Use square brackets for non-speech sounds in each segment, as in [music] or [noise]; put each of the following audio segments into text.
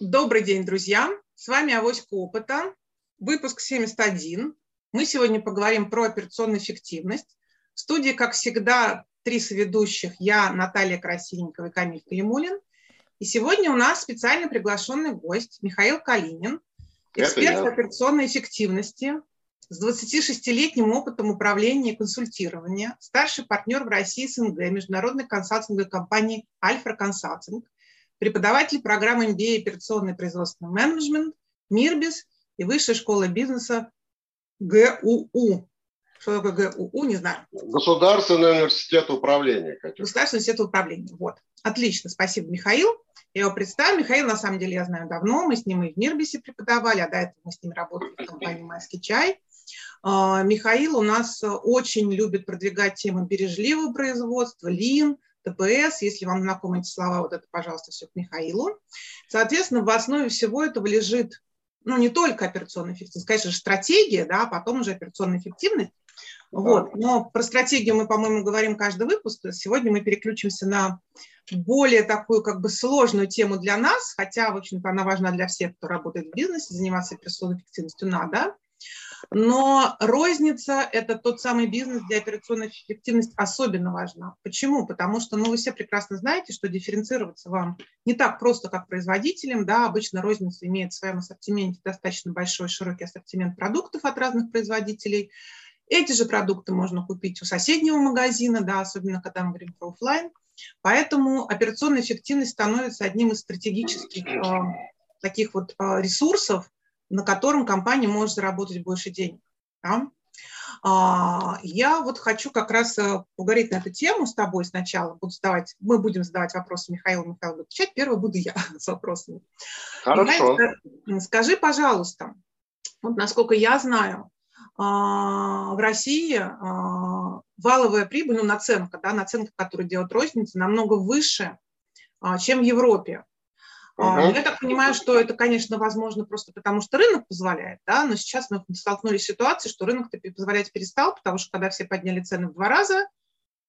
Добрый день, друзья. С вами Авоська Опыта, выпуск 71. Мы сегодня поговорим про операционную эффективность. В студии, как всегда, три соведущих. Я, Наталья Красильникова и Камиль Калимулин. И сегодня у нас специально приглашенный гость Михаил Калинин, эксперт по операционной эффективности, с 26-летним опытом управления и консультирования, старший партнер в России СНГ международной консалтинговой компании «Альфа Консалтинг», преподаватель программы MBA операционный производственный менеджмент, МИРБИС и Высшая школа бизнеса ГУУ. Что такое ГУУ, не знаю. Государственный университет управления. Катюша. Государственный университет управления. Вот. Отлично, спасибо, Михаил. Я его представлю. Михаил, на самом деле, я знаю давно. Мы с ним и в Мирбисе преподавали, а до этого мы с ним работали в компании «Майский чай». А, Михаил у нас очень любит продвигать тему бережливого производства, лин, ТПС. Если вам знакомы эти слова, вот это, пожалуйста, все к Михаилу. Соответственно, в основе всего этого лежит, ну, не только операционная эффективность, конечно же, стратегия, да, а потом уже операционная эффективность. Вот. Но про стратегию мы, по-моему, говорим каждый выпуск. Сегодня мы переключимся на более такую как бы сложную тему для нас, хотя, в общем-то, она важна для всех, кто работает в бизнесе, заниматься операционной эффективностью надо. Но розница – это тот самый бизнес, где операционная эффективность особенно важна. Почему? Потому что ну, вы все прекрасно знаете, что дифференцироваться вам не так просто, как производителям. Да? Обычно розница имеет в своем ассортименте достаточно большой, широкий ассортимент продуктов от разных производителей. Эти же продукты можно купить у соседнего магазина, да, особенно когда мы говорим про офлайн. Поэтому операционная эффективность становится одним из стратегических э, таких вот э, ресурсов, на котором компания может заработать больше денег. Да? А, я вот хочу как раз э, поговорить на эту тему с тобой сначала. Буду задавать, мы будем задавать вопросы Михаилу, Михаил будет отвечать. Первый буду я [laughs] с вопросами. Хорошо. Михаил, скажи, пожалуйста, вот насколько я знаю, а, в России а, валовая прибыль, ну, наценка, да, наценка, которую делает розница, намного выше, чем в Европе. Uh-huh. Я так понимаю, что это, конечно, возможно просто потому, что рынок позволяет, да, но сейчас мы столкнулись с ситуацией, что рынок-то позволять перестал, потому что когда все подняли цены в два раза,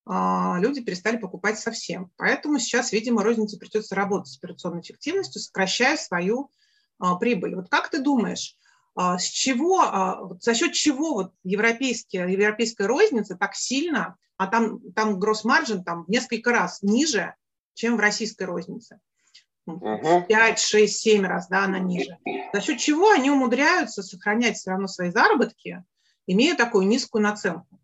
а, люди перестали покупать совсем. Поэтому сейчас, видимо, рознице придется работать с операционной эффективностью, сокращая свою а, прибыль. Вот как ты думаешь, с чего, за счет чего вот европейские, европейская розница так сильно, а там, там гросс-маржин там в несколько раз ниже, чем в российской рознице? Угу. 5, 6, 7 раз, да, она ниже. За счет чего они умудряются сохранять все равно свои заработки, имея такую низкую наценку?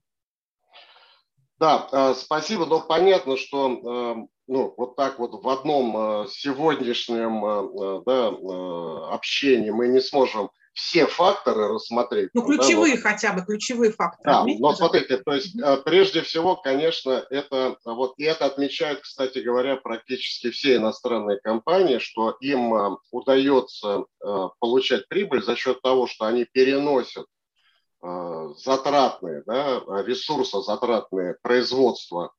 Да, э, спасибо. Но понятно, что э, ну, вот так вот в одном э, сегодняшнем да, общении мы не сможем все факторы рассмотреть. Ну, ключевые да, вот. хотя бы, ключевые факторы. Да, но смотрите, то есть э, прежде всего, конечно, это, вот и это отмечают, кстати говоря, практически все иностранные компании, что им э, удается э, получать прибыль за счет того, что они переносят затратные, да, ресурсозатратные производства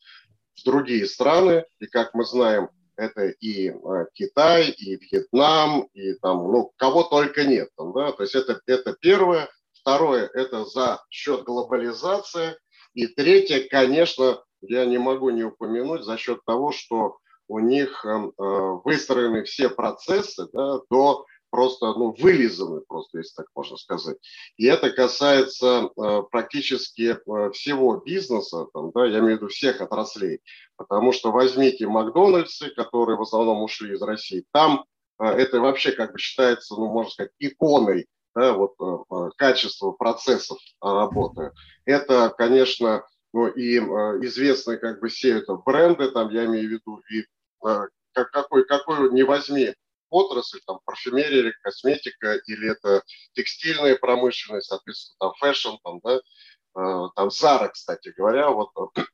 в другие страны. И, как мы знаем, это и э, Китай, и Вьетнам, и там, ну, кого только нет. Да? То есть это, это первое. Второе, это за счет глобализации. И третье, конечно, я не могу не упомянуть за счет того, что у них э, выстроены все процессы да, до просто ну, вылизаны, просто, если так можно сказать. И это касается э, практически э, всего бизнеса, там, да, я имею в виду всех отраслей. Потому что возьмите Макдональдсы, которые в основном ушли из России, там э, это вообще как бы считается, ну, можно сказать, иконой да, вот, э, э качества процессов работы. Это, конечно, ну, и э, известные как бы все это бренды, там я имею в виду, и э, какой, какой не возьми отрасль, там, парфюмерия косметика, или это текстильная промышленность, соответственно, там, fashion, там, да, э, там, Зара, кстати говоря, вот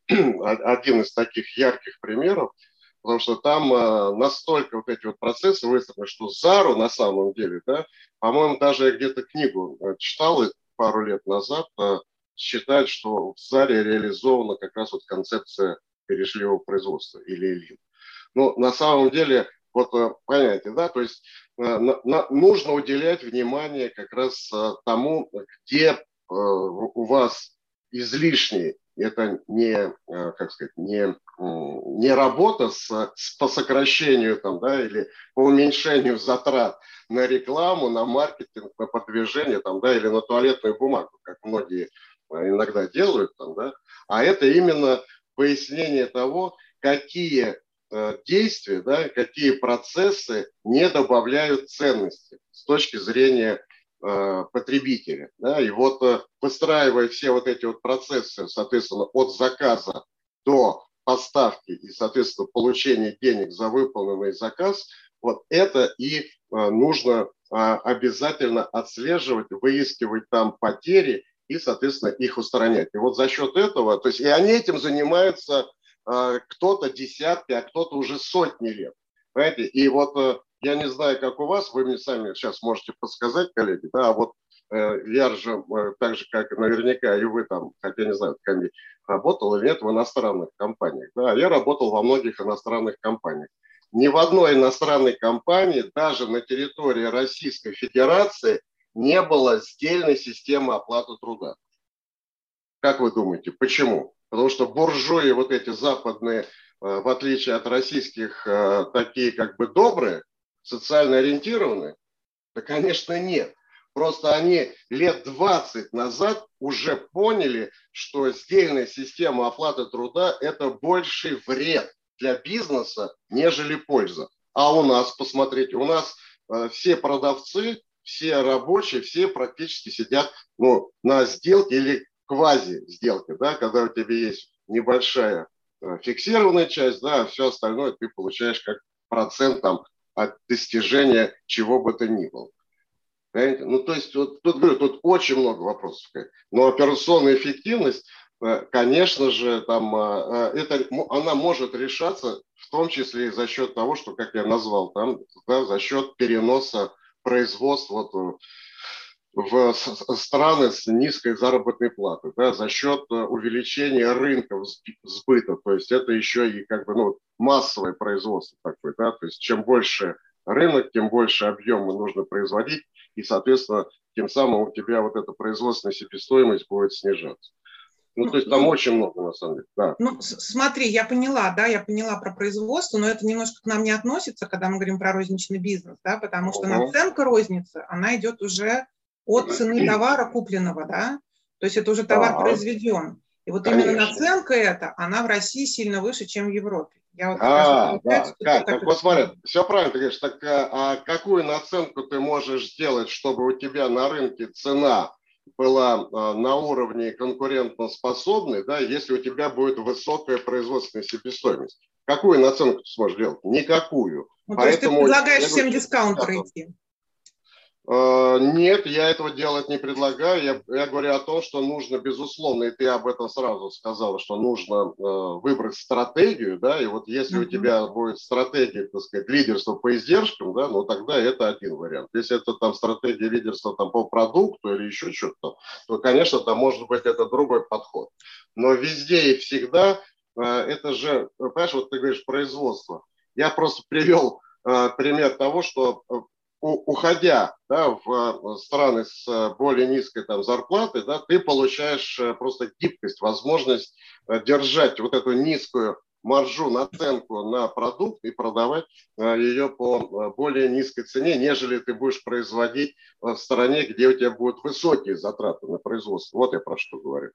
один из таких ярких примеров, потому что там э, настолько вот эти вот процессы выстроены, что Зару на самом деле, да, по-моему, даже я где-то книгу э, читал пару лет назад, считают, что в Заре реализована как раз вот концепция перешливого производства или элит. Ну, на самом деле, вот э, понимаете, да, то есть э, нужно уделять внимание как раз э, тому, где у вас излишний это не, как сказать, не, не работа с, с, по сокращению там, да, или по уменьшению затрат на рекламу, на маркетинг, на продвижение там, да, или на туалетную бумагу, как многие иногда делают, там, да, а это именно пояснение того, какие действия, да, какие процессы не добавляют ценности с точки зрения Э, потребителя. Да? И вот э, выстраивая все вот эти вот процессы, соответственно, от заказа до поставки и, соответственно, получения денег за выполненный заказ, вот это и э, нужно обязательно отслеживать, выискивать там потери и, соответственно, их устранять. И вот за счет этого, то есть и они этим занимаются кто-то десятки, а кто-то уже сотни лет. Понимаете? И вот я не знаю, как у вас, вы мне сами сейчас можете подсказать, коллеги, да, а вот э, я же, э, так же, как наверняка и вы там, хотя не знаю, работал или нет в иностранных компаниях. Да, я работал во многих иностранных компаниях. Ни в одной иностранной компании, даже на территории Российской Федерации, не было сдельной системы оплаты труда. Как вы думаете, почему? Потому что буржуи, вот эти западные, э, в отличие от российских, э, такие как бы добрые, социально ориентированы? Да, конечно, нет. Просто они лет 20 назад уже поняли, что сдельная система оплаты труда – это больший вред для бизнеса, нежели польза. А у нас, посмотрите, у нас э, все продавцы, все рабочие, все практически сидят ну, на сделке или квази-сделке, да, когда у тебя есть небольшая э, фиксированная часть, да, а все остальное ты получаешь как процент там от достижения чего бы то ни было. Понимаете? Ну, то есть, вот, тут, говорю, тут очень много вопросов. Но операционная эффективность, э, конечно же, там, э, это, она может решаться в том числе и за счет того, что, как я назвал, там, да, за счет переноса производства вот, в страны с низкой заработной платой, да, за счет увеличения рынков сбыта. То есть это еще и как бы ну, массовое производство такое, да, то есть чем больше рынок, тем больше объема нужно производить, и, соответственно, тем самым у тебя вот эта производственная себестоимость будет снижаться. Ну, ну, то есть там ну, очень много, на самом деле. Да. Ну, смотри, я поняла, да, я поняла про производство, но это немножко к нам не относится, когда мы говорим про розничный бизнес, да, потому что угу. наценка розницы, она идет уже от цены товара купленного, да, то есть это уже товар да. произведен. И вот Конечно. именно наценка эта, она в России сильно выше, чем в Европе. Я вот а, да, как, так вот смотри, все правильно ты говоришь, так а, а какую наценку ты можешь сделать, чтобы у тебя на рынке цена была а, на уровне конкурентоспособной, да, если у тебя будет высокая производственная себестоимость? Какую наценку ты сможешь делать? Никакую. Ну, Поэтому, то есть ты предлагаешь всем дискаунтеры идти? Э, нет, я этого делать не предлагаю. Я, я говорю о том, что нужно, безусловно, и ты об этом сразу сказала, что нужно э, выбрать стратегию, да, и вот если uh-huh. у тебя будет стратегия, так сказать, лидерства по издержкам, да, ну тогда это один вариант. Если это там стратегия лидерства там по продукту или еще что-то, то, конечно, там может быть это другой подход. Но везде и всегда э, это же, понимаешь, вот ты говоришь производство. Я просто привел э, пример того, что э, уходя да, в э, страны с э, более низкой там, зарплатой, да, ты получаешь э, просто гибкость, возможность держать вот эту низкую маржу, наценку на продукт и продавать ее по более низкой цене, нежели ты будешь производить в стране, где у тебя будут высокие затраты на производство. Вот я про что говорю.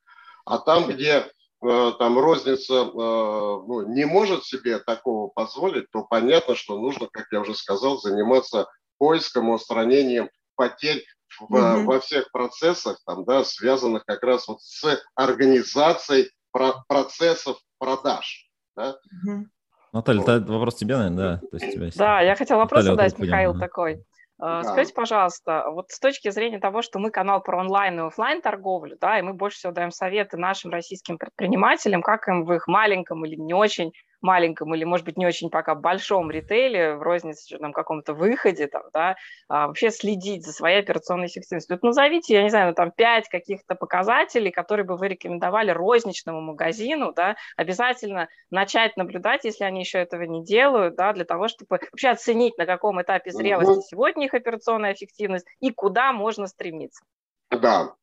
А там, где там розница ну, не может себе такого позволить, то понятно, что нужно, как я уже сказал, заниматься поиском и устранением потерь в, угу. во всех процессах, там, да, связанных как раз вот с организацией про процессов продаж. Да? Угу. Наталья, вот. это вопрос тебе, наверное, да? То есть тебя да, я хотела вопрос Наталья, задать, Михаил, такой. А, да. Скажите, пожалуйста, вот с точки зрения того, что мы канал про онлайн и офлайн торговлю, да, и мы больше всего даем советы нашим российским предпринимателям, как им в их маленьком или не очень маленьком или, может быть, не очень пока большом ритейле, в розничном каком-то выходе, там, да, а, вообще следить за своей операционной эффективностью. Вот назовите, я не знаю, ну, там, пять каких-то показателей, которые бы вы рекомендовали розничному магазину, да, обязательно начать наблюдать, если они еще этого не делают, да, для того, чтобы вообще оценить, на каком этапе зрелости сегодня их операционная эффективность и куда можно стремиться. Да,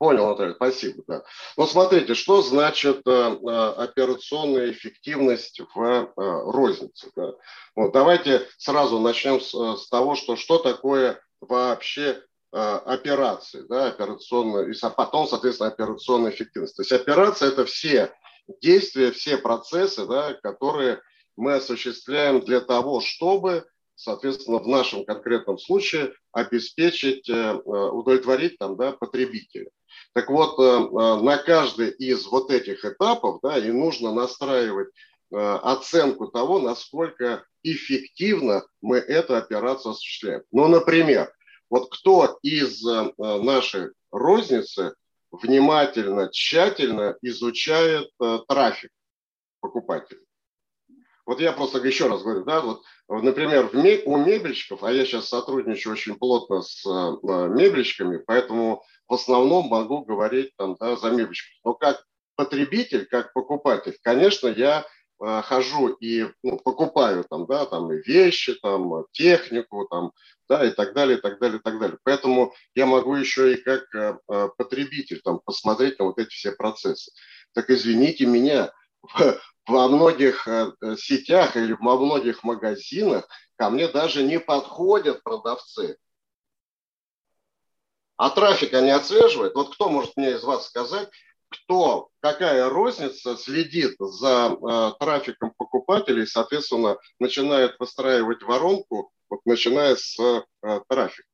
Понял, Наталья, спасибо. Да. Но смотрите, что значит э, э, операционная эффективность в э, рознице. Да? Вот, давайте сразу начнем с, с того, что, что такое вообще операции, да, операционная, и потом, соответственно, операционная эффективность. То есть операция – это все действия, все процессы, да, которые мы осуществляем для того, чтобы соответственно, в нашем конкретном случае обеспечить, удовлетворить там, да, потребителя. Так вот, э, э, на каждый из вот этих этапов да, и нужно настраивать э, оценку того, насколько эффективно мы эту операцию осуществляем. Ну, например, вот кто из нашей розницы внимательно, тщательно изучает трафик покупателей? Вот я просто еще раз говорю, да, вот, например, у мебельщиков, а я сейчас сотрудничаю очень плотно с мебельщиками, поэтому в основном могу говорить там, да, за мебельщиков. Но как потребитель, как покупатель, конечно, я э, хожу и ну, покупаю там, да, там и вещи, там технику, там, да, и так далее, и так далее, и так далее. Поэтому я могу еще и как э, э потребитель там посмотреть на вот эти все процессы. Так извините меня, [laughs] во многих э, сетях или во многих магазинах ко мне даже не подходят продавцы а трафика не отслеживает. Вот кто может мне из вас сказать, кто, какая розница следит за э, трафиком покупателей, соответственно, начинает выстраивать воронку, вот начиная с э, трафика.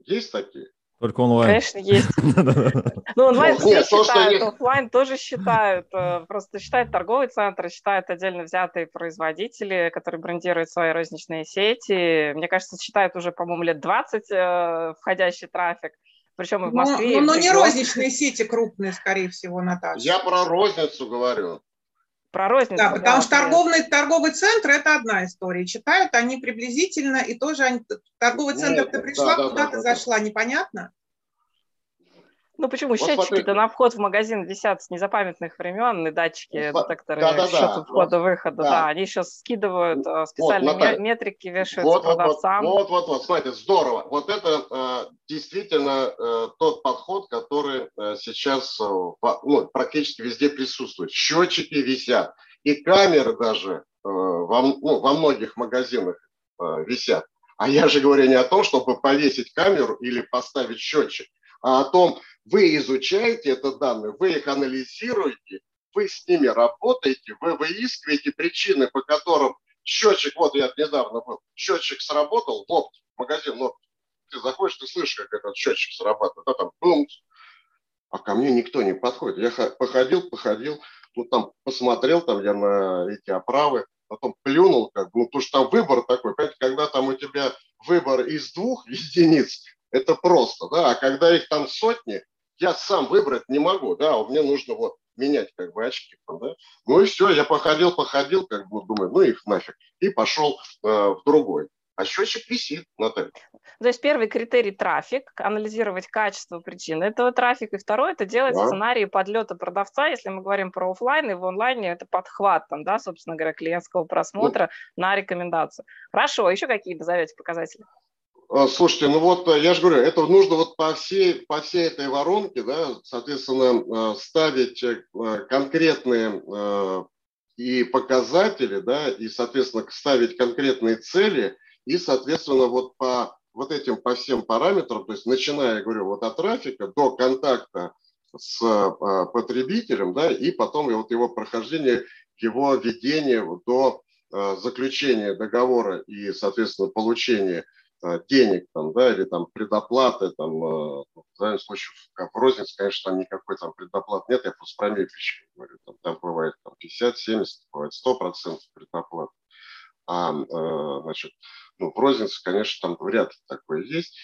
Есть такие? Только онлайн. Конечно, есть. [laughs] Ну, онлайн все считают, офлайн тоже считают. Э, просто считают торговые центры, считают отдельно взятые производители, которые брендируют свои розничные сети. Мне кажется, считают уже, по-моему, лет 20 э, входящий трафик. Причем и в Москве. Но, но, но не розничные сети крупные, скорее всего, Наташа. Я про розницу говорю. Про розницу. Да, потому да, что торговый, торговый центр – это одна история. Читают они приблизительно, и тоже они, торговый центр, Нет, ты пришла, да, да, куда да, ты да, зашла, непонятно? Ну почему? Вот Счетчики-то на вход в магазин висят с незапамятных времен, и датчики, вот, детекторы да, да, счета да, входа-выхода. Да. да, они сейчас скидывают э, специальные вот, метрики, вешают вот, продавцам. Вот, вот, вот, смотрите, здорово. Вот это э, действительно э, тот подход, который э, сейчас э, ну, практически везде присутствует. Счетчики висят, и камеры даже э, во, ну, во многих магазинах э, висят. А я же говорю не о том, чтобы повесить камеру или поставить счетчик, а о том, вы изучаете это данные, вы их анализируете, вы с ними работаете, вы выискиваете причины, по которым счетчик, вот я недавно был, счетчик сработал, лопт, магазин лопт, ты заходишь, ты слышишь, как этот счетчик срабатывает, да, там бум, а ко мне никто не подходит. Я походил, походил, ну там посмотрел там я на эти оправы, потом плюнул, как бы, ну, потому что там выбор такой, понимаете, когда там у тебя выбор из двух [laughs] единиц, это просто, да, а когда их там сотни, я сам выбрать не могу, да, а мне нужно вот менять как бы очки. Да? Ну и все, я походил, походил, как бы думаю, ну их нафиг, и пошел э, в другой. А счетчик висит, Наталья. То есть первый критерий трафик, анализировать качество причины этого трафика. И второй это делать да. сценарии подлета продавца, если мы говорим про офлайн, и в онлайне это подхват, там, да, собственно говоря, клиентского просмотра ну, на рекомендацию. Хорошо, еще какие назовете показатели? А, слушайте, ну вот э, я же говорю, это нужно вот по всей, по всей этой воронке, да, соответственно, э, ставить э, конкретные и показатели, да, и, соответственно, ставить конкретные цели, и, соответственно, вот по вот этим, по всем параметрам, то есть начиная, я говорю, вот от трафика до контакта с потребителем, да, и потом вот его прохождение, его ведение до заключения договора и, соответственно, получения денег там, да, или там предоплаты, там, э, в данном случае в рознице, конечно, там никакой там предоплат нет, я просто про мебельщик говорю, там, там бывает там, 50, 70, бывает 100 процентов предоплат. А, э, значит, ну, в рознице, конечно, там вряд ли такое есть.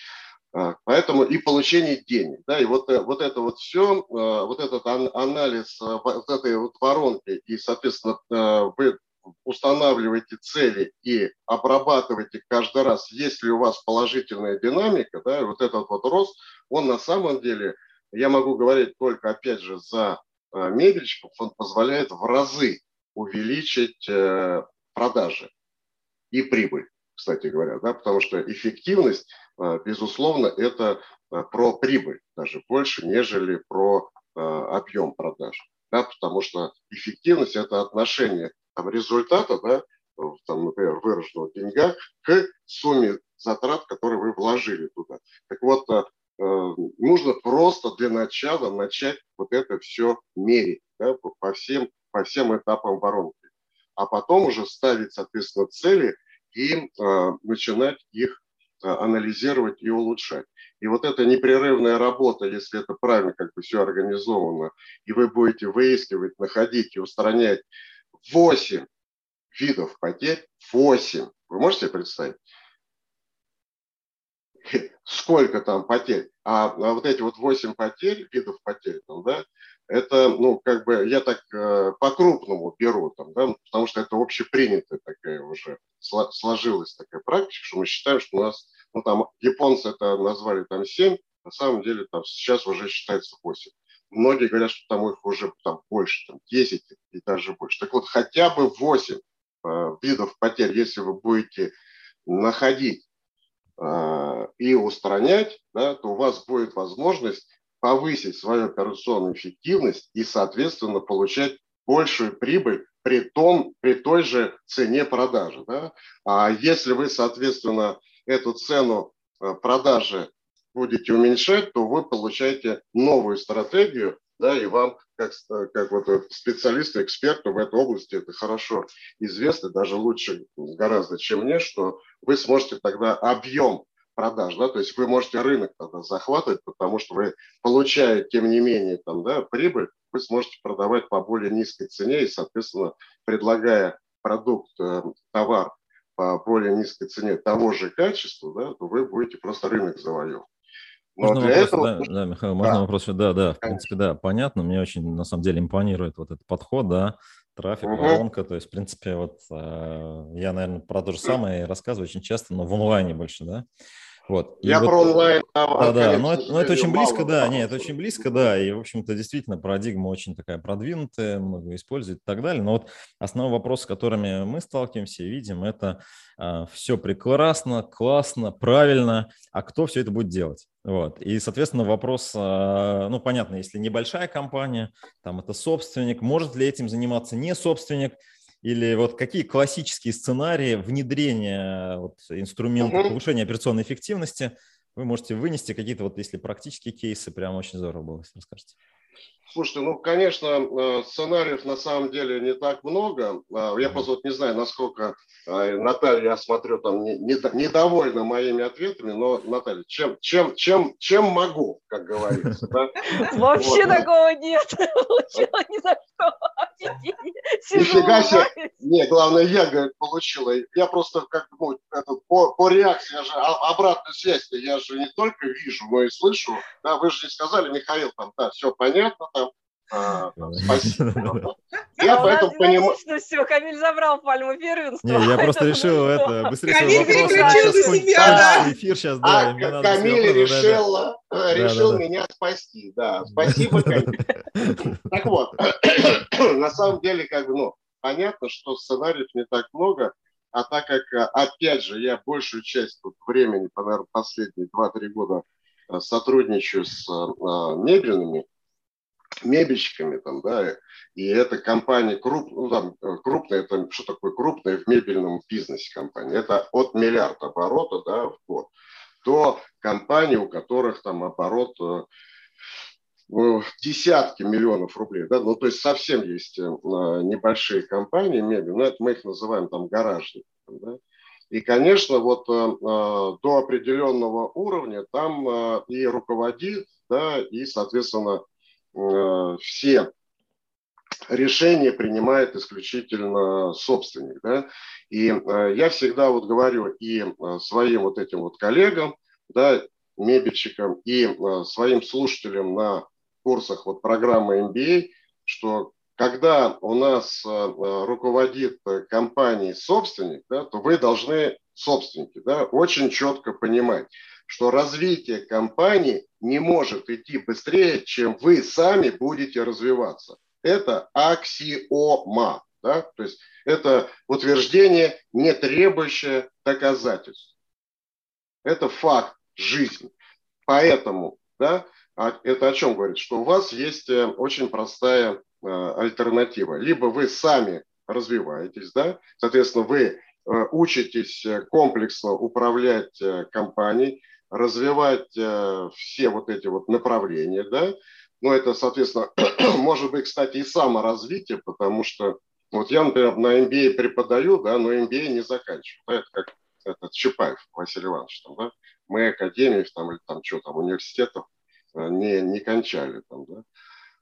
Поэтому и получение денег, да, и вот, вот это вот все, вот этот анализ вот этой вот воронки, и, соответственно, вы устанавливаете цели и обрабатываете каждый раз, есть ли у вас положительная динамика, да, вот этот вот рост, он на самом деле, я могу говорить только, опять же, за э, мебельщиков, он позволяет в разы увеличить э, продажи и прибыль. кстати говоря, да, потому что эффективность, безусловно, это про прибыль даже больше, нежели про объем продаж. Да, потому что эффективность – это отношение там, результата, да, там, например, выраженного в деньгах, к сумме затрат, которые вы вложили туда. Так вот, э, нужно просто для начала начать вот это все мерить да, по, всем, по всем этапам воронки. А потом уже ставить, соответственно, цели и э, начинать их э, анализировать и улучшать. И вот эта непрерывная работа, если это правильно как бы все организовано, и вы будете выискивать, находить и устранять 8 видов потерь, 8. Вы можете представить? Сколько там потерь? А, а вот эти вот 8 потерь, видов потерь, там, да, это, ну, как бы, я так э, по-крупному беру, там, да, потому что это общепринятая такая уже, сложилась такая практика, что мы считаем, что у нас, ну, там, японцы это назвали там 7, на самом деле там сейчас уже считается 8. Многие говорят, что там их уже там больше, там 10 и даже больше. Так вот, хотя бы 8 Э, видов потерь, если вы будете находить э, и устранять, да, то у вас будет возможность повысить свою операционную эффективность и, соответственно, получать большую прибыль при, том, при той же цене продажи. Да? А если вы, соответственно, эту цену э, продажи будете уменьшать, то вы получаете новую стратегию, да, и вам, как, как вот специалисту, эксперту в этой области, это хорошо известно, даже лучше гораздо, чем мне, что вы сможете тогда объем продаж, да, то есть вы можете рынок тогда захватывать, потому что вы получая, тем не менее, там, да, прибыль, вы сможете продавать по более низкой цене и, соответственно, предлагая продукт, э, товар по более низкой цене того же качества, да, то вы будете просто рынок завоевывать. Можно вопрос, этого... да, да, Михаил, можно да. вопрос? Да, да, в принципе, да, понятно. Мне очень, на самом деле, импонирует вот этот подход, да, трафик, угу. воронка. То есть, в принципе, вот э, я, наверное, про то же самое рассказываю очень часто, но в онлайне больше, да. Вот. Я и про вот, онлайн. Да, да, но, это, но это очень близко, да, нет, это очень близко, да, и, в общем-то, действительно, парадигма очень такая продвинутая, много используют и так далее, но вот основной вопрос, с которыми мы сталкиваемся и видим, это а, все прекрасно, классно, правильно, а кто все это будет делать? Вот. И, соответственно, вопрос, а, ну, понятно, если небольшая компания, там это собственник, может ли этим заниматься не собственник, или вот какие классические сценарии внедрения вот, инструмента угу. повышения операционной эффективности вы можете вынести какие-то вот, если практические кейсы, прям очень здорово было, если расскажете. Слушайте, ну, конечно, э, сценариев на самом деле не так много. А, я просто вот не знаю, насколько э, Наталья, я смотрю, там недовольна моими ответами, но, Наталья, чем, чем, чем, чем могу, как говорится. [laughs] Вообще такого нет. [laughs] Получила ни за что. [laughs] Нифига себе. Не, главное, я, говорит, получила. Я просто как бы по, по реакции, я же а, обратную связь я же не только вижу, но и слышу. Да, вы же не сказали, Михаил, там, да, все понятно, а, спасибо. [laughs] Я поэтому понимаю. все, Камиль забрал пальму первенства. Не, я просто решил это быстрее Камиль переключил за себя. Эфир сейчас, да. А, Камиль решил, э, решил меня спасти, да. Спасибо, [laughs] Камиль. Так вот, [clears throat] на самом деле, как бы, ну, понятно, что сценариев не так много, а так как, э, опять же, я большую часть времени, наверное, последние 2-3 года э, сотрудничаю с мебельными, мебельщиками, там, да, и это компания круп, ну, там, э, крупная, это что такое крупная в мебельном бизнесе компания? Это от миллиарда оборота, да, в год, до компаний, у которых там оборот э, ну, десятки миллионов рублей, да, ну, то есть совсем есть э, небольшие компании мебель, но это мы их называем там гаражники, да, и, конечно, вот до определенного уровня там и руководит, да, и, соответственно, Э, все решения принимает исключительно собственник. Да? И э, я всегда вот говорю и э, своим вот этим вот коллегам, да, мебельщикам, и своим слушателям на курсах вот программы MBA, что когда у нас руководит компанией собственник, да, то вы должны, собственники, да, очень четко понимать, что развитие компании не может идти быстрее, чем вы сами будете развиваться. Это аксиома. Да? То есть это утверждение, не требующее доказательств. Это факт жизни. Поэтому да, а это о чем говорит? Что у вас есть э, очень простая э, альтернатива. Либо вы сами развиваетесь, да, соответственно, вы э, учитесь комплексно управлять компанией, развивать все вот эти вот направления, да, ну, это, соответственно, [clears throat] может быть, кстати, и саморазвитие, потому что вот я, например, на MBA преподаю, да, но MBA не заканчиваю. Да, это как этот Чапаев Василий Иванович, там, да, мы академии там, или там что там, университетов э, не, не кончали, там, да,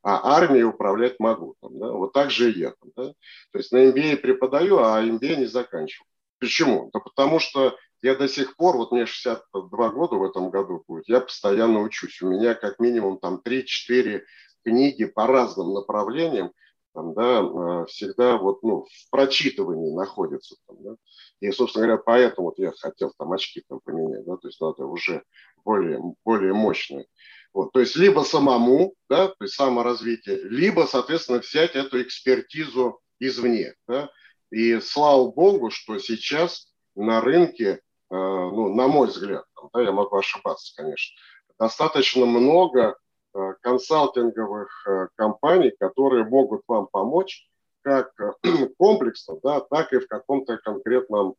а армией управлять могу, там, да, вот так же и я, там, да, то есть на MBA преподаю, а MBA не заканчиваю. Почему? Да потому что я до сих пор, вот мне 62 года в этом году будет, я постоянно учусь. У меня как минимум там 3-4 книги по разным направлениям, там, да, э, всегда вот, ну, в прочитывании находятся. Там, да. И, собственно говоря, поэтому вот я хотел там очки там поменять, да, то есть надо уже более, более мощные. Вот, то есть либо самому, да, то есть саморазвитие, либо, соответственно, взять эту экспертизу извне. Да. И слава богу, что сейчас на рынке ну, на мой взгляд, да, я могу ошибаться, конечно, достаточно много э, консалтинговых э, компаний, которые могут вам помочь как [clears throat] комплексно, да, так и в каком-то конкретном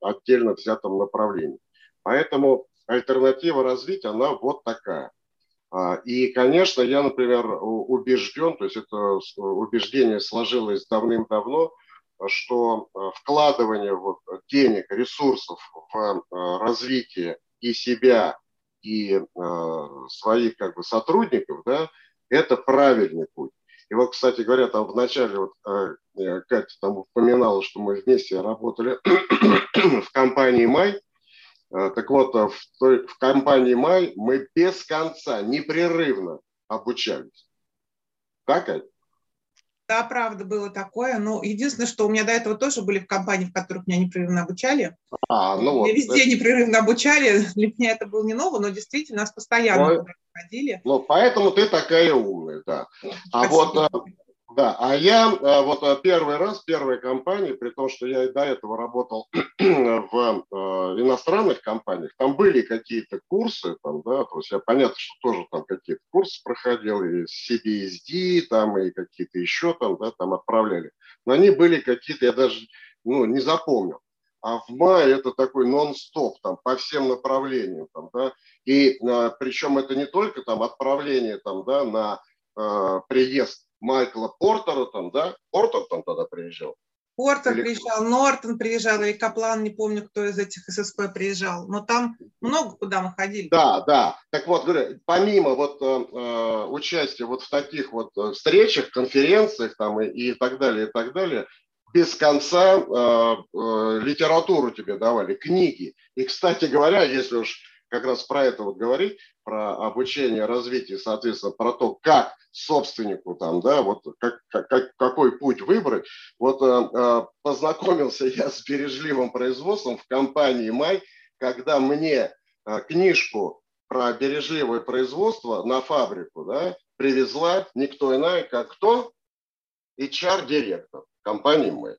отдельно взятом направлении. Поэтому альтернатива развития, она вот такая. А, и, конечно, я, например, убежден, то есть это убеждение сложилось давным-давно, что э, вкладывание вот денег, ресурсов в э, развитие и себя, и э, своих как бы сотрудников, да, это правильный путь. И вот, кстати говоря, там в начале вот Катя там упоминала, что мы вместе работали [coughs] в компании «Май». Так вот, в, той, в компании «Май» мы без конца, непрерывно обучались. Так, Катя? Да, правда, было такое. Но единственное, что у меня до этого тоже были в компании, в которых меня непрерывно обучали. А, ну вот. Меня везде это... непрерывно обучали. [laughs] Для меня это было не ново, но действительно нас постоянно ну, ходили. Ну, поэтому ты такая умная, да. А вот э, да, а я э, вот э, первый раз, первая компания, при том, что я и до этого работал [clears throat] в э, иностранных компаниях, там были какие-то курсы, там, да, то есть я понятно, что тоже там какие-то курсы проходил, и CBSD, там, и какие-то еще там, да, там отправляли. Но они были какие-то, я даже, ну, не запомнил. А в мае это такой нон-стоп там по всем направлениям там, да, и причем это не только там отправление там, да, на приезд Майкла Портера там, да? Портер там тогда приезжал. Портер Или... приезжал, Нортон приезжал, или Каплан, не помню, кто из этих ССП приезжал. Но там много куда мы ходили. Да, да. Так вот, говорю, помимо вот э, э участия вот в таких вот э, встречах, конференциях там и, и так далее, и так далее, без конца э, э, литературу тебе давали, книги. И, кстати говоря, если уж как раз про это вот говорить, про обучение, развитие, соответственно, про то, как собственнику там, да, вот как, как, какой путь выбрать. Вот э, э, познакомился [laughs] я с бережливым производством в компании «Май», когда мне э, книжку про бережливое производство на фабрику да, привезла никто иная, как кто? HR-директор компании «Май»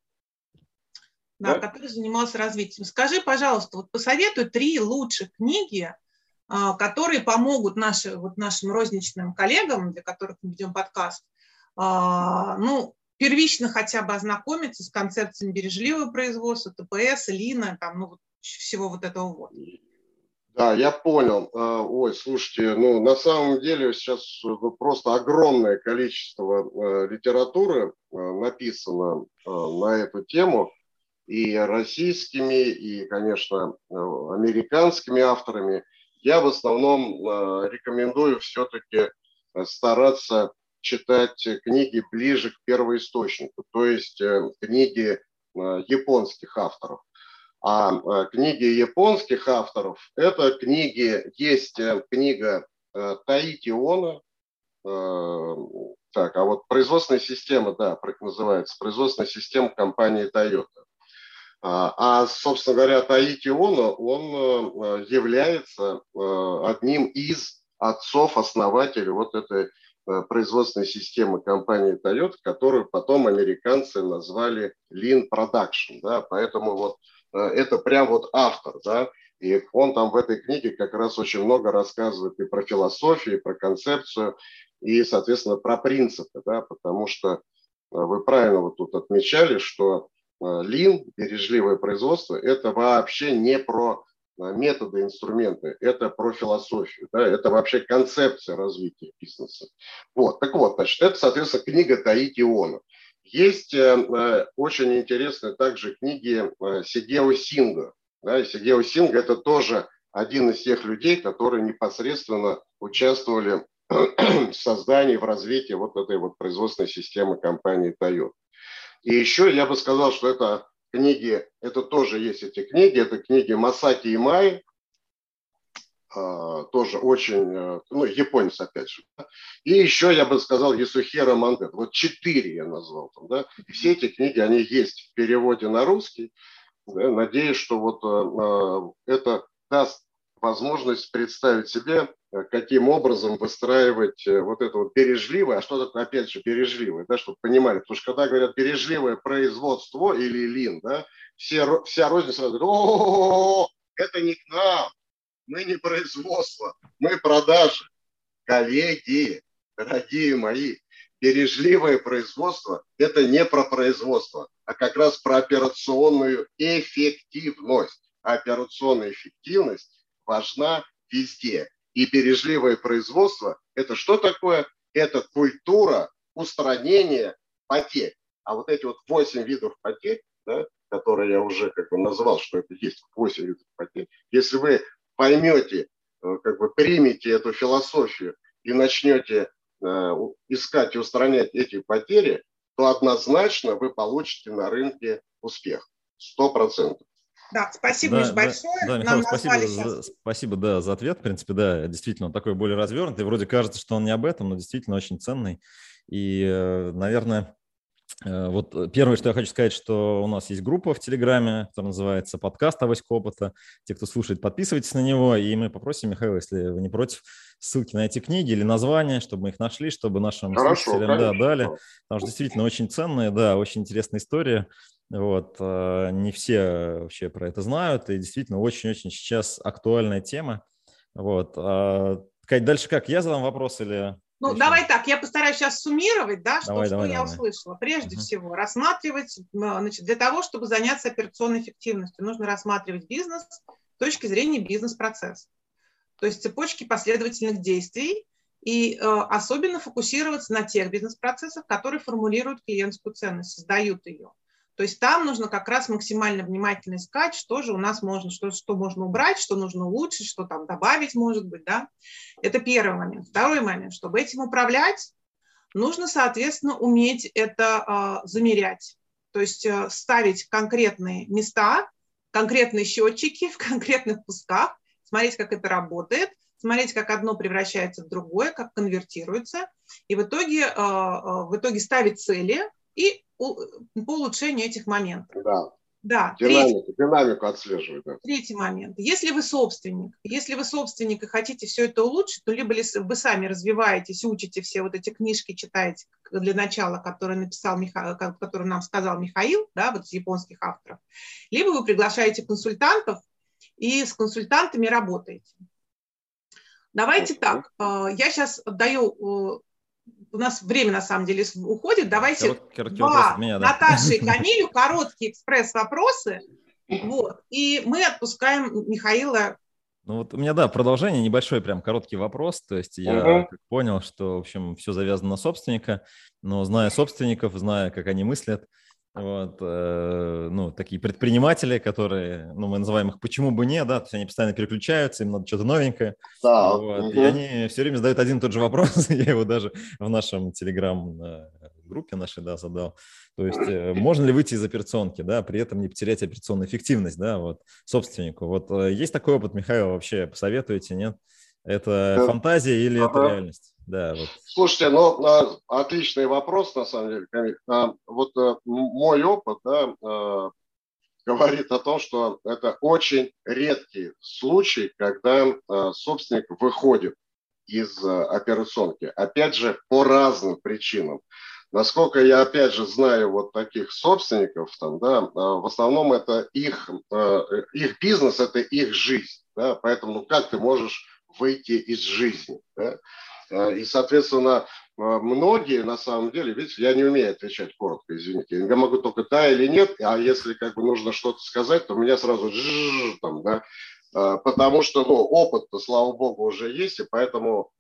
да, да? который занимался развитием. Скажи, пожалуйста, вот посоветуй три лучших книги, а, которые помогут наши, вот нашим розничным коллегам, для которых мы ведем подкаст, а, ну, первично хотя бы ознакомиться с концепцией бережливого производства, ТПС, Лина, там, ну, всего вот этого вот. Да, я понял. А, ой, слушайте, ну на самом деле сейчас просто огромное количество литературы написано на эту тему и российскими, и, конечно, э, американскими авторами. Я в основном э, рекомендую все-таки э, стараться читать книги ближе к первоисточнику, то есть книги японских авторов. А книги японских авторов – это книги, есть книга Таити Она, так, а вот производственная система, да, называется, производственная система компании Toyota. А, а, собственно говоря, Таити Оно, он э, является э, одним из отцов, основателей вот этой производственной системы компании Toyota, которую потом американцы назвали Lean Production. Да? Поэтому вот это прям вот автор. Да? И он там в этой книге как раз очень много рассказывает и про философию, и про концепцию, и, соответственно, про принципы, да, потому что вы правильно вот тут отмечали, что Lean, бережливое производство, это вообще не про методы, инструменты, это про философию, да, это вообще концепция развития бизнеса. Вот, так вот, значит, это, соответственно, книга Таити Иона. Есть э, э, очень интересные также книги э, Сидео Синга. Да, Сидео Синга – это тоже один из тех людей, которые непосредственно участвовали [clears throat] в создании, в развитии вот этой вот производственной системы компании Toyota. И еще я бы сказал, что это книги, это тоже есть эти книги, это книги Масаки и Май, а, тоже очень, э, ну, японец опять же. И еще я бы сказал Ясухера Мандет. Вот четыре я назвал там, да. И все эти книги, они есть в переводе на русский. Да? Надеюсь, что вот э, э, это даст возможность представить себе, каким образом выстраивать вот это вот бережливое, а что такое, опять же, бережливое, да, чтобы понимали, потому что когда говорят бережливое производство или лин, да, все, вся розница сразу говорит, о, это не к нам, мы не производство, мы продажи. Коллеги, дорогие мои, бережливое производство – это не про производство, а как раз про операционную эффективность. А операционная эффективность важна везде. И бережливое производство – это что такое? Это культура устранения потерь. А вот эти вот восемь видов потерь, да, которые я уже как бы назвал, что это есть восемь видов потерь, если вы поймете, э, как бы примете эту философию и начнете э, искать и устранять эти потери, то однозначно вы получите на рынке успех. Сто процентов. Да, спасибо, да, Миш, большое. Да, Михаил, спасибо, за, спасибо да, за ответ. В принципе, да, действительно, он такой более развернутый. Вроде кажется, что он не об этом, но действительно очень ценный. И, э, наверное, Э, вот первое, что я хочу сказать, что у нас есть группа в Телеграме, которая называется «Подкаст Авоська опыта». Те, кто слушает, подписывайтесь на него, и мы попросим, Михаил, если вы не против, ссылки на эти книги или названия, чтобы мы их нашли, чтобы нашим Хорошо, слушателям да, дали. Потому что действительно очень ценные, да, очень интересная история. Вот, э, не все вообще про это знают, и действительно очень-очень сейчас актуальная тема. Вот. А, Кать, дальше как? Я задам вопрос или ну, Еще. давай так, я постараюсь сейчас суммировать, да, что, давай, что давай, я услышала. Прежде угу. всего, рассматривать, значит, для того, чтобы заняться операционной эффективностью, нужно рассматривать бизнес с точки зрения бизнес-процесса. То есть цепочки последовательных действий и э, особенно фокусироваться на тех бизнес-процессах, которые формулируют клиентскую ценность, создают ее. То есть там нужно как раз максимально внимательно искать, что же у нас можно, что, что можно убрать, что нужно улучшить, что там добавить, может быть, да. Это первый момент. Второй момент, чтобы этим управлять, нужно, соответственно, уметь это э, замерять. То есть э, ставить конкретные места, конкретные счетчики в конкретных пусках, смотреть, как это работает, смотреть, как одно превращается в другое, как конвертируется, и в итоге, э, в итоге ставить цели и по улучшению этих моментов. Да. Да, динамику, третий, динамику отслеживать. Да. Третий момент. Если вы собственник, если вы собственник и хотите все это улучшить, то либо вы сами развиваетесь, учите все вот эти книжки, читаете для начала, которые написал Миха... который нам сказал Михаил, да, вот японских авторов, либо вы приглашаете консультантов и с консультантами работаете. Давайте так, э, я сейчас даю э, у нас время на самом деле уходит. Давайте Корот, короткий два меня, да. Наташе и [laughs] Камилю короткие экспресс-вопросы. Вот. И мы отпускаем Михаила. Ну вот у меня, да, продолжение, небольшой прям короткий вопрос. То есть я uh-huh. понял, что, в общем, все завязано на собственника, но зная собственников, зная, как они мыслят, вот, э, ну, такие предприниматели, которые, ну, мы называем их «почему бы не», да, то есть они постоянно переключаются, им надо что-то новенькое, да. вот, угу. и они все время задают один и тот же вопрос, [laughs] я его даже в нашем телеграм-группе нашей, да, задал, то есть э, можно ли выйти из операционки, да, при этом не потерять операционную эффективность, да, вот, собственнику, вот, э, есть такой опыт, Михаил, вообще посоветуете, нет? Это э, фантазия или ага. это реальность? Да, вот. Слушайте, ну, а, отличный вопрос, на самом деле. А, вот э, мой опыт, да, э, говорит о том, что это очень редкий случай, когда собственник выходит из операционки. Опять же, по разным причинам. Насколько я, опять же, знаю вот таких собственников, там, да, в основном это их, их бизнес, это их жизнь. Да, поэтому ну, как ты можешь выйти из жизни? Да? И, соответственно, многие, на самом деле, видите, я не умею отвечать коротко, извините. Я могу только да или нет, а если как бы нужно что-то сказать, то меня сразу там, да, потому что, ну, опыт слава богу, уже есть, и поэтому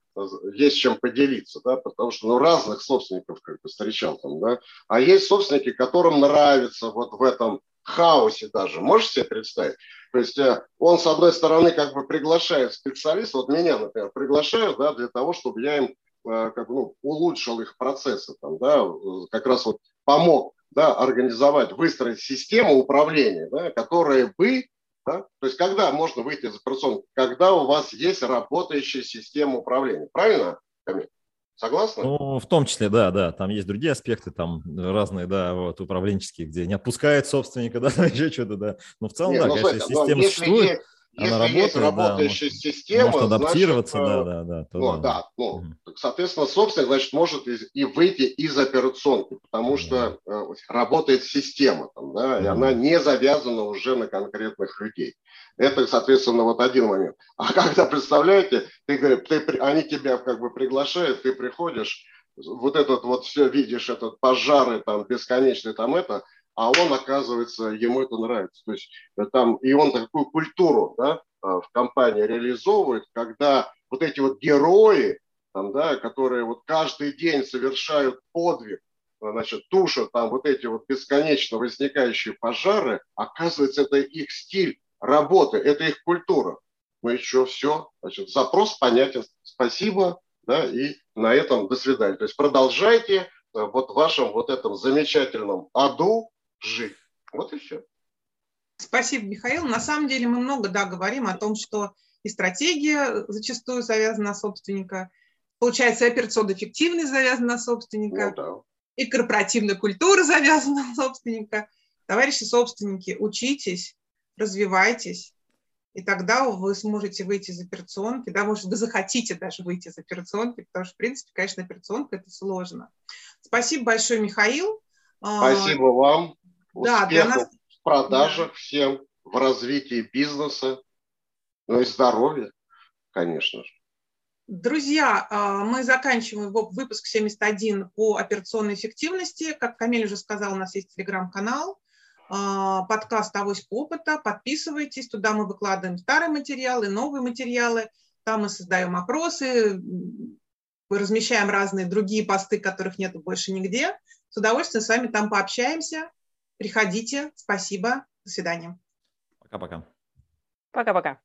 есть чем поделиться, да, потому что ну, разных собственников как бы встречал там, да, а есть собственники, которым нравится вот в этом хаосе даже, можете себе представить? То есть э, он, с одной стороны, как бы приглашает специалиста, вот меня, например, приглашают, да, для того, чтобы я им э, как бы, ну, улучшил их процессы, там, да, как раз вот помог да, организовать, выстроить систему управления, да, которая бы да? То есть когда можно выйти из операционки? Когда у вас есть работающая система управления. Правильно, Камиль? Согласны? Ну, в том числе, да, да. Там есть другие аспекты, там разные, да, вот управленческие, где не отпускает собственника, [laughs] да, [laughs] еще что-то, да. Но в целом, Нет, да, ну, конечно, система существует. Есть, она работает, есть работающая да, система, может адаптироваться, значит, да, да, да. Ну, да, да ну, угу. соответственно, собственно, значит, может и выйти из операционки, потому что э, работает система, там, да, угу. и она не завязана уже на конкретных людей. Это, соответственно, вот один момент. [laughs] А когда, представляете, ты, ты, они тебя как бы приглашают, ты приходишь, вот этот вот все видишь, этот пожары там бесконечный там это, а он, оказывается, ему это нравится. То есть э, там, и он такую культуру да, э, в компании реализовывает, когда вот эти вот герои, там, да, которые вот каждый день совершают подвиг, значит, тушат там вот эти вот бесконечно возникающие пожары, оказывается, это их стиль работы, это их культура. Ну еще все, значит, запрос понятен, спасибо, да, и на этом до свидания. То есть продолжайте э, вот в вашем вот этом замечательном аду жить. Вот и все. Спасибо, Михаил. На самом деле мы много да, говорим о том, что и стратегия зачастую завязана на собственника, получается, и операционная эффективность завязана на собственника, ну, да. и корпоративная культура [laughs] завязана на собственника. Товарищи собственники, учитесь, развивайтесь, и тогда вы сможете выйти из операционки, да, может, вы захотите даже выйти из операционки, потому что, в принципе, конечно, операционка – это сложно. Спасибо большое, Михаил. А, Спасибо вам. Да, Успехов нас... в продажах да. всем, в развитии бизнеса, ну и здоровья, конечно же. Друзья, а, мы заканчиваем выпуск 71 по операционной эффективности. Как Камиль уже сказал, у нас есть телеграм-канал, а, подкаст «Авоська опыта». Подписывайтесь, туда мы выкладываем старые материалы, новые материалы. Там мы создаем опросы, размещаем разные другие посты, которых нет больше нигде. С удовольствием с вами там пообщаемся. Приходите. Спасибо. До свидания. Пока-пока. Пока-пока.